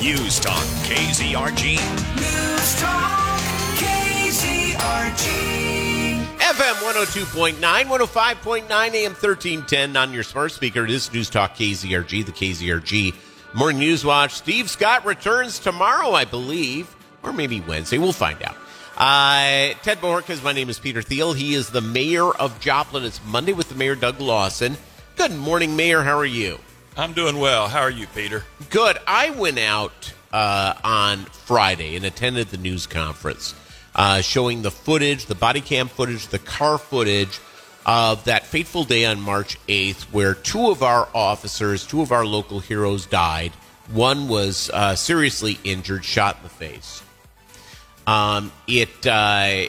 News Talk KZRG. News Talk KZRG. FM 102.9, 105.9 AM 1310 on your smart speaker. It is News Talk KZRG, the KZRG Morning News Watch. Steve Scott returns tomorrow, I believe, or maybe Wednesday. We'll find out. Uh, Ted Bohorquez, my name is Peter Thiel. He is the mayor of Joplin. It's Monday with the mayor, Doug Lawson. Good morning, Mayor. How are you? I'm doing well. How are you, Peter? Good. I went out uh, on Friday and attended the news conference uh, showing the footage, the body cam footage, the car footage of that fateful day on March 8th where two of our officers, two of our local heroes died. One was uh, seriously injured, shot in the face. Um, it uh,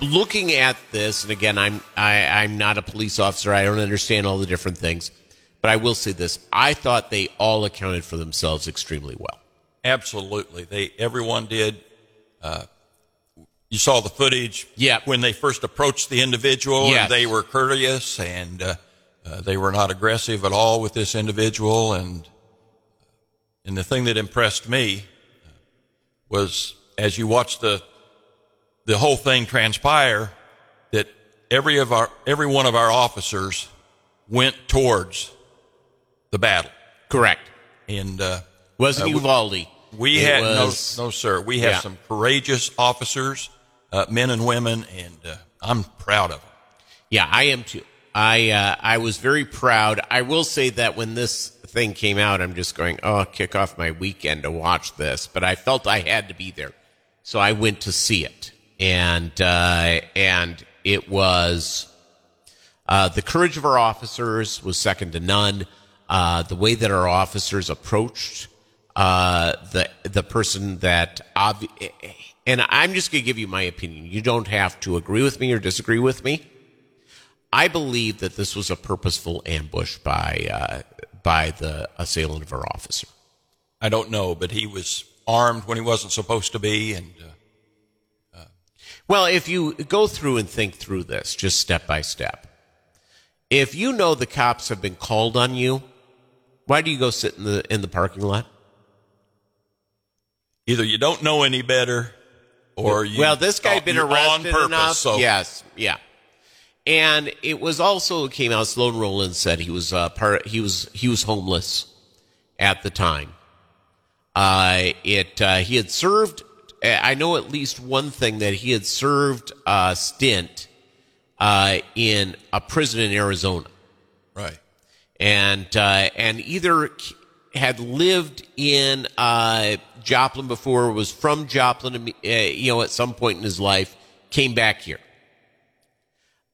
looking at this, and again, I'm I, I'm not a police officer. I don't understand all the different things, but I will say this: I thought they all accounted for themselves extremely well. Absolutely. They everyone did. Uh, you saw the footage. Yeah. When they first approached the individual, Yes. and they were courteous and uh, uh, they were not aggressive at all with this individual. And and the thing that impressed me was as you watched the the whole thing transpire, that every of our every one of our officers went towards the battle. Correct. And uh, Wasn't Uh, we- Uvalde? we It had was- no, no, sir. We have Yeah. some courageous officers, uh, men and women, and uh, I'm proud of them. Yeah, I am too. I uh, I was very proud. I will say that when this thing came out, I'm just going, oh, kick off my weekend to watch this. But I felt I had to be there, so I went to see it, and uh, and it was uh, the courage of our officers was second to none. Uh, the way that our officers approached uh, the the person that obvi- and I'm just going to give you my opinion. You don't have to agree with me or disagree with me. I believe that this was a purposeful ambush by uh, by the assailant of our officer. I don't know, but he was armed when he wasn't supposed to be, and uh, Well, if you go through and think through this just step by step, if you know the cops have been called on you, why do you go sit in the in the parking lot? either you don't know any better, or you well, this guy been arrested on purpose. enough. So Yes, yeah. And it was also came out. Sloan Rowland said he was uh, part. He was he was homeless at the time. Uh, it uh, he had served. I know at least one thing that he had served a stint uh, in a prison in Arizona right. And uh, and either had lived in uh, Joplin before, was from Joplin, uh, you know, at some point in his life, came back here.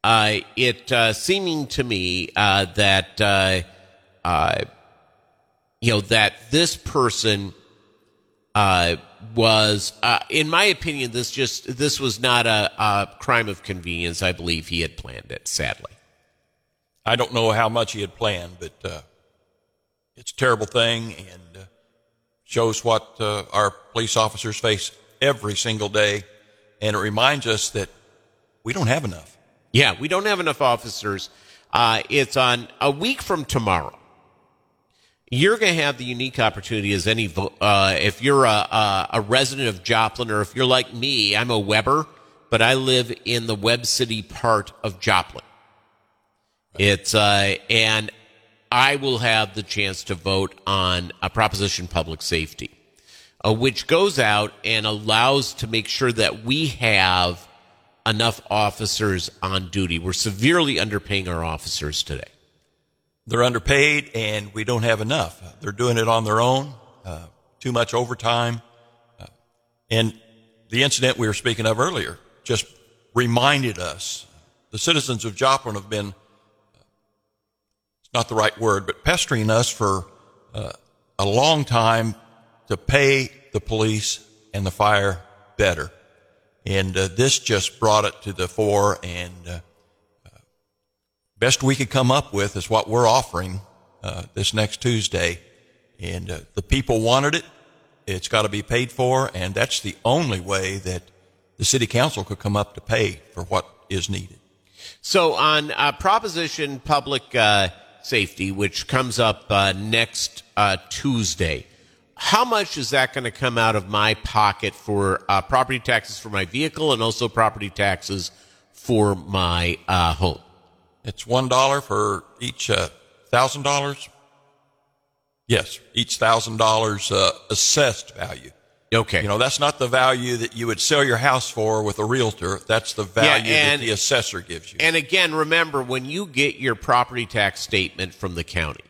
Uh, it uh, seeming to me uh, that you know that this person was, in my opinion, this just this was not a, a crime of convenience. I believe he had planned it. Sadly. I don't know how much he had planned, but uh, it's a terrible thing and uh, shows what uh, our police officers face every single day. And it reminds us that we don't have enough. Yeah, we don't have enough officers. Uh, it's on a week from tomorrow. You're going to have the unique opportunity as any, uh, if you're a, a, a resident of Joplin or if you're like me, I'm a Weber, but I live in the Webb City part of Joplin. It's, uh, and I will have the chance to vote on a proposition public safety, uh, which goes out and allows to make sure that we have enough officers on duty. We're severely underpaying our officers today. They're underpaid and we don't have enough. They're doing it on their own, uh, too much overtime. Uh, and the incident we were speaking of earlier just reminded us the citizens of Joplin have been, not the right word, but pestering us for uh, a long time to pay the police and the fire better. And uh, this just brought it to the fore and uh, best we could come up with is what we're offering uh, this next Tuesday. And uh, the people wanted it. It's got to be paid for, and that's the only way that the city council could come up to pay for what is needed. So on uh, Proposition Public uh, Safety, which comes up uh, next uh, Tuesday, how much is that going to come out of my pocket for uh, property taxes for my vehicle and also property taxes for my uh, home? It's one dollar for each uh, thousand dollars. Yes, each thousand dollars uh, assessed value. Okay. You know, that's not the value that you would sell your house for with a realtor. That's the value and- that the assessor gives you. And again, remember when you get your property tax statement from the county,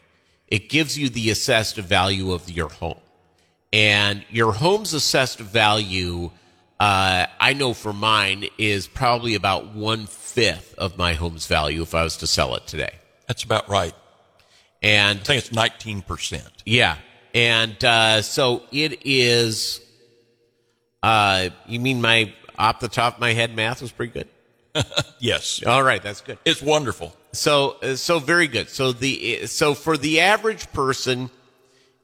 it gives you the assessed value of your home. And your home's assessed value, uh, I know for mine, is probably about one fifth of my home's value if I was to sell it today. that's about right. And I think it's nineteen percent. yeah. And uh, so it is. Uh, you mean my off the top of my head math was pretty good? Yes, All right, that's good. it's wonderful. So uh, so very good. So the so for the average person,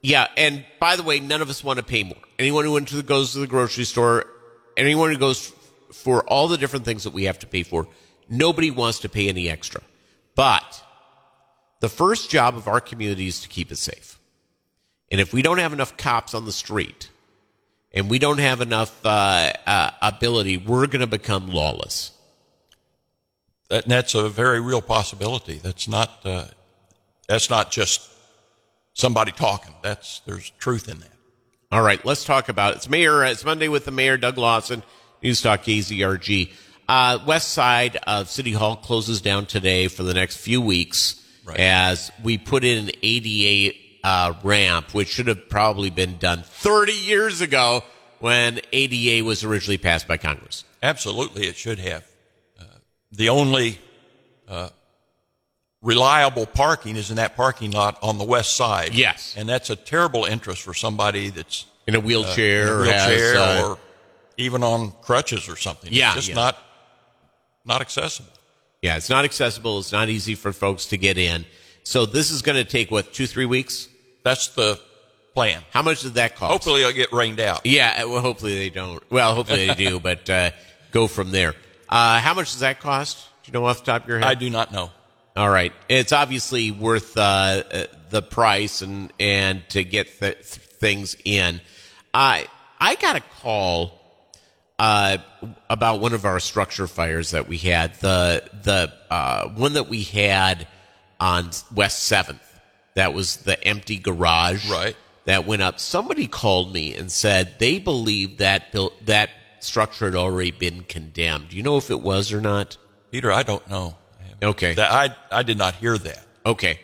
yeah. And by the way, none of us want to pay more. Anyone who went to the, goes to the grocery store, anyone who goes for all the different things that we have to pay for, nobody wants to pay any extra. But the first job of our community is to keep it safe. And if we don't have enough cops on the street, and we don't have enough uh, uh, ability, we're going to become lawless. That, and that's a very real possibility. That's not uh, that's not just somebody talking. That's there's truth in that. All right, let's talk about it. It's Mayor. It's Monday with the Mayor, Doug Lawson, News Talk KZRG. Uh, west side of City Hall closes down today for the next few weeks Right. as we put in an ADA uh, ramp, which should have probably been done 30 years ago when ADA was originally passed by Congress. Absolutely, it should have. Uh, the only uh, reliable parking is in that parking lot on the west side. Yes. and that's a terrible interest for somebody that's In a uh, wheelchair, in a or wheelchair has, uh, or even on crutches or something. Yeah, it's just yeah. not not accessible. yeah, it's not accessible. It's not easy for folks to get in. So this is going to take what two, three weeks? That's the plan. How much did that cost? Hopefully, it'll get rained out. Yeah, well, hopefully they don't. Well, hopefully they do, but uh, go from there. Uh, how much does that cost? Do you know off the top of your head? I do not know. All right, it's obviously worth uh, uh, the price and and to get th- things in. I I got a call uh, about one of our structure fires that we had the the uh, one that we had on West Seventh. That was the empty garage, Right. That went up. Somebody called me and said they believed that built that structure had already been condemned. Do you know if it was or not? Peter, I don't know. Okay. That, I I did not hear that. Okay.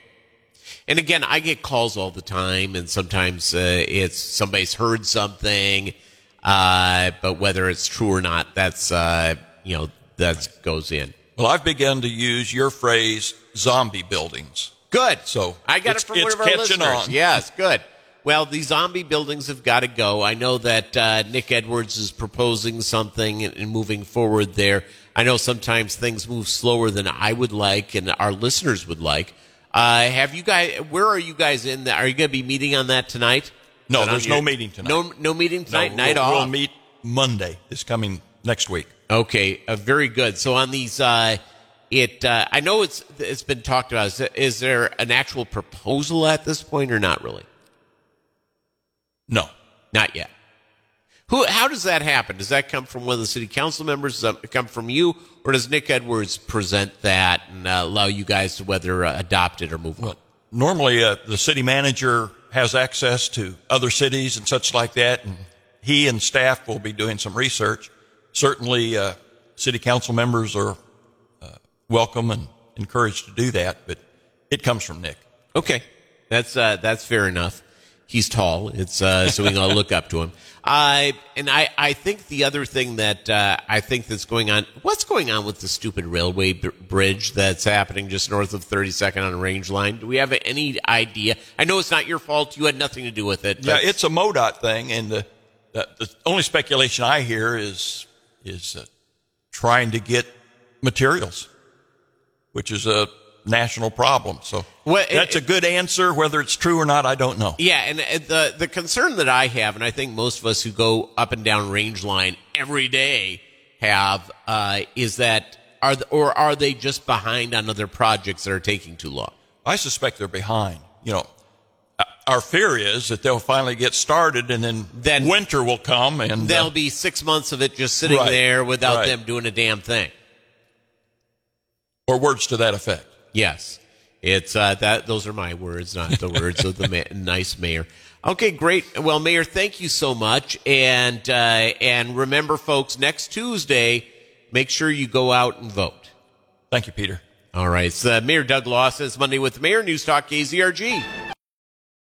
And again, I get calls all the time, and sometimes uh, it's somebody's heard something, uh, but whether it's true or not, that's uh, you know that goes in. Well, I've begun to use your phrase "zombie buildings." Good. So, I got it from one of our listeners. on. Yes, good. Well, the zombie buildings have got to go. I know that uh, Nick Edwards is proposing something and, and moving forward there. I know sometimes things move slower than I would like and our listeners would like. Uh, have you guys? Where are you guys in? That? Are you going to be meeting on that tonight? No, Is that on there's no meeting tonight. No, no meeting tonight. No, night we'll, off. We'll meet Monday. This coming next week. Okay, uh, very good. So on these, uh, it uh, I know it's it's been talked about. Is, there- is there an actual proposal at this point, or not really? No, Not yet. Who? How does that happen? Does that come from one of the city council members? Does that come from you, or does Nick Edwards present that and uh, allow you guys to whether uh, adopt it or move on? normally uh, the city manager has access to other cities and such like that, and he and staff will be doing some research. Certainly, uh, city council members are welcome and encouraged to do that, but it comes from Nick. Okay, that's uh, that's fair enough. He's tall. It's uh, so we can all look up to him. I and I, I think the other thing that uh, I think that's going on. What's going on with the stupid railway b- bridge that's happening just north of 32nd on a range line? Do we have any idea? I know it's not your fault. You had nothing to do with it. Yeah, it's a MoDOT thing, and the the, the only speculation I hear is is uh, trying to get materials, which is a national problem. So Well, it- that's a good answer. Whether it's true or not, I don't know. Yeah, and uh, the the concern that I have, and I think most of us who go up and down range line every day have, uh, is that are th- or are they just behind on other projects that are taking too long? I suspect they're behind. You know, our fear is that they'll finally get started, and then, Then- winter will come, and There'll uh, be six months of it just sitting Right, there without right. them doing a damn thing. Or words to that effect. Yes, it's uh, that. Those are my words, not the words of the ma- nice mayor. Okay, great. Well, Mayor, thank you so much, and uh, and remember, folks, next Tuesday, make sure you go out and vote. Thank you, Peter. All right, it's uh, Mayor Doug Lawson. It's Monday with Mayor News Talk KZRG.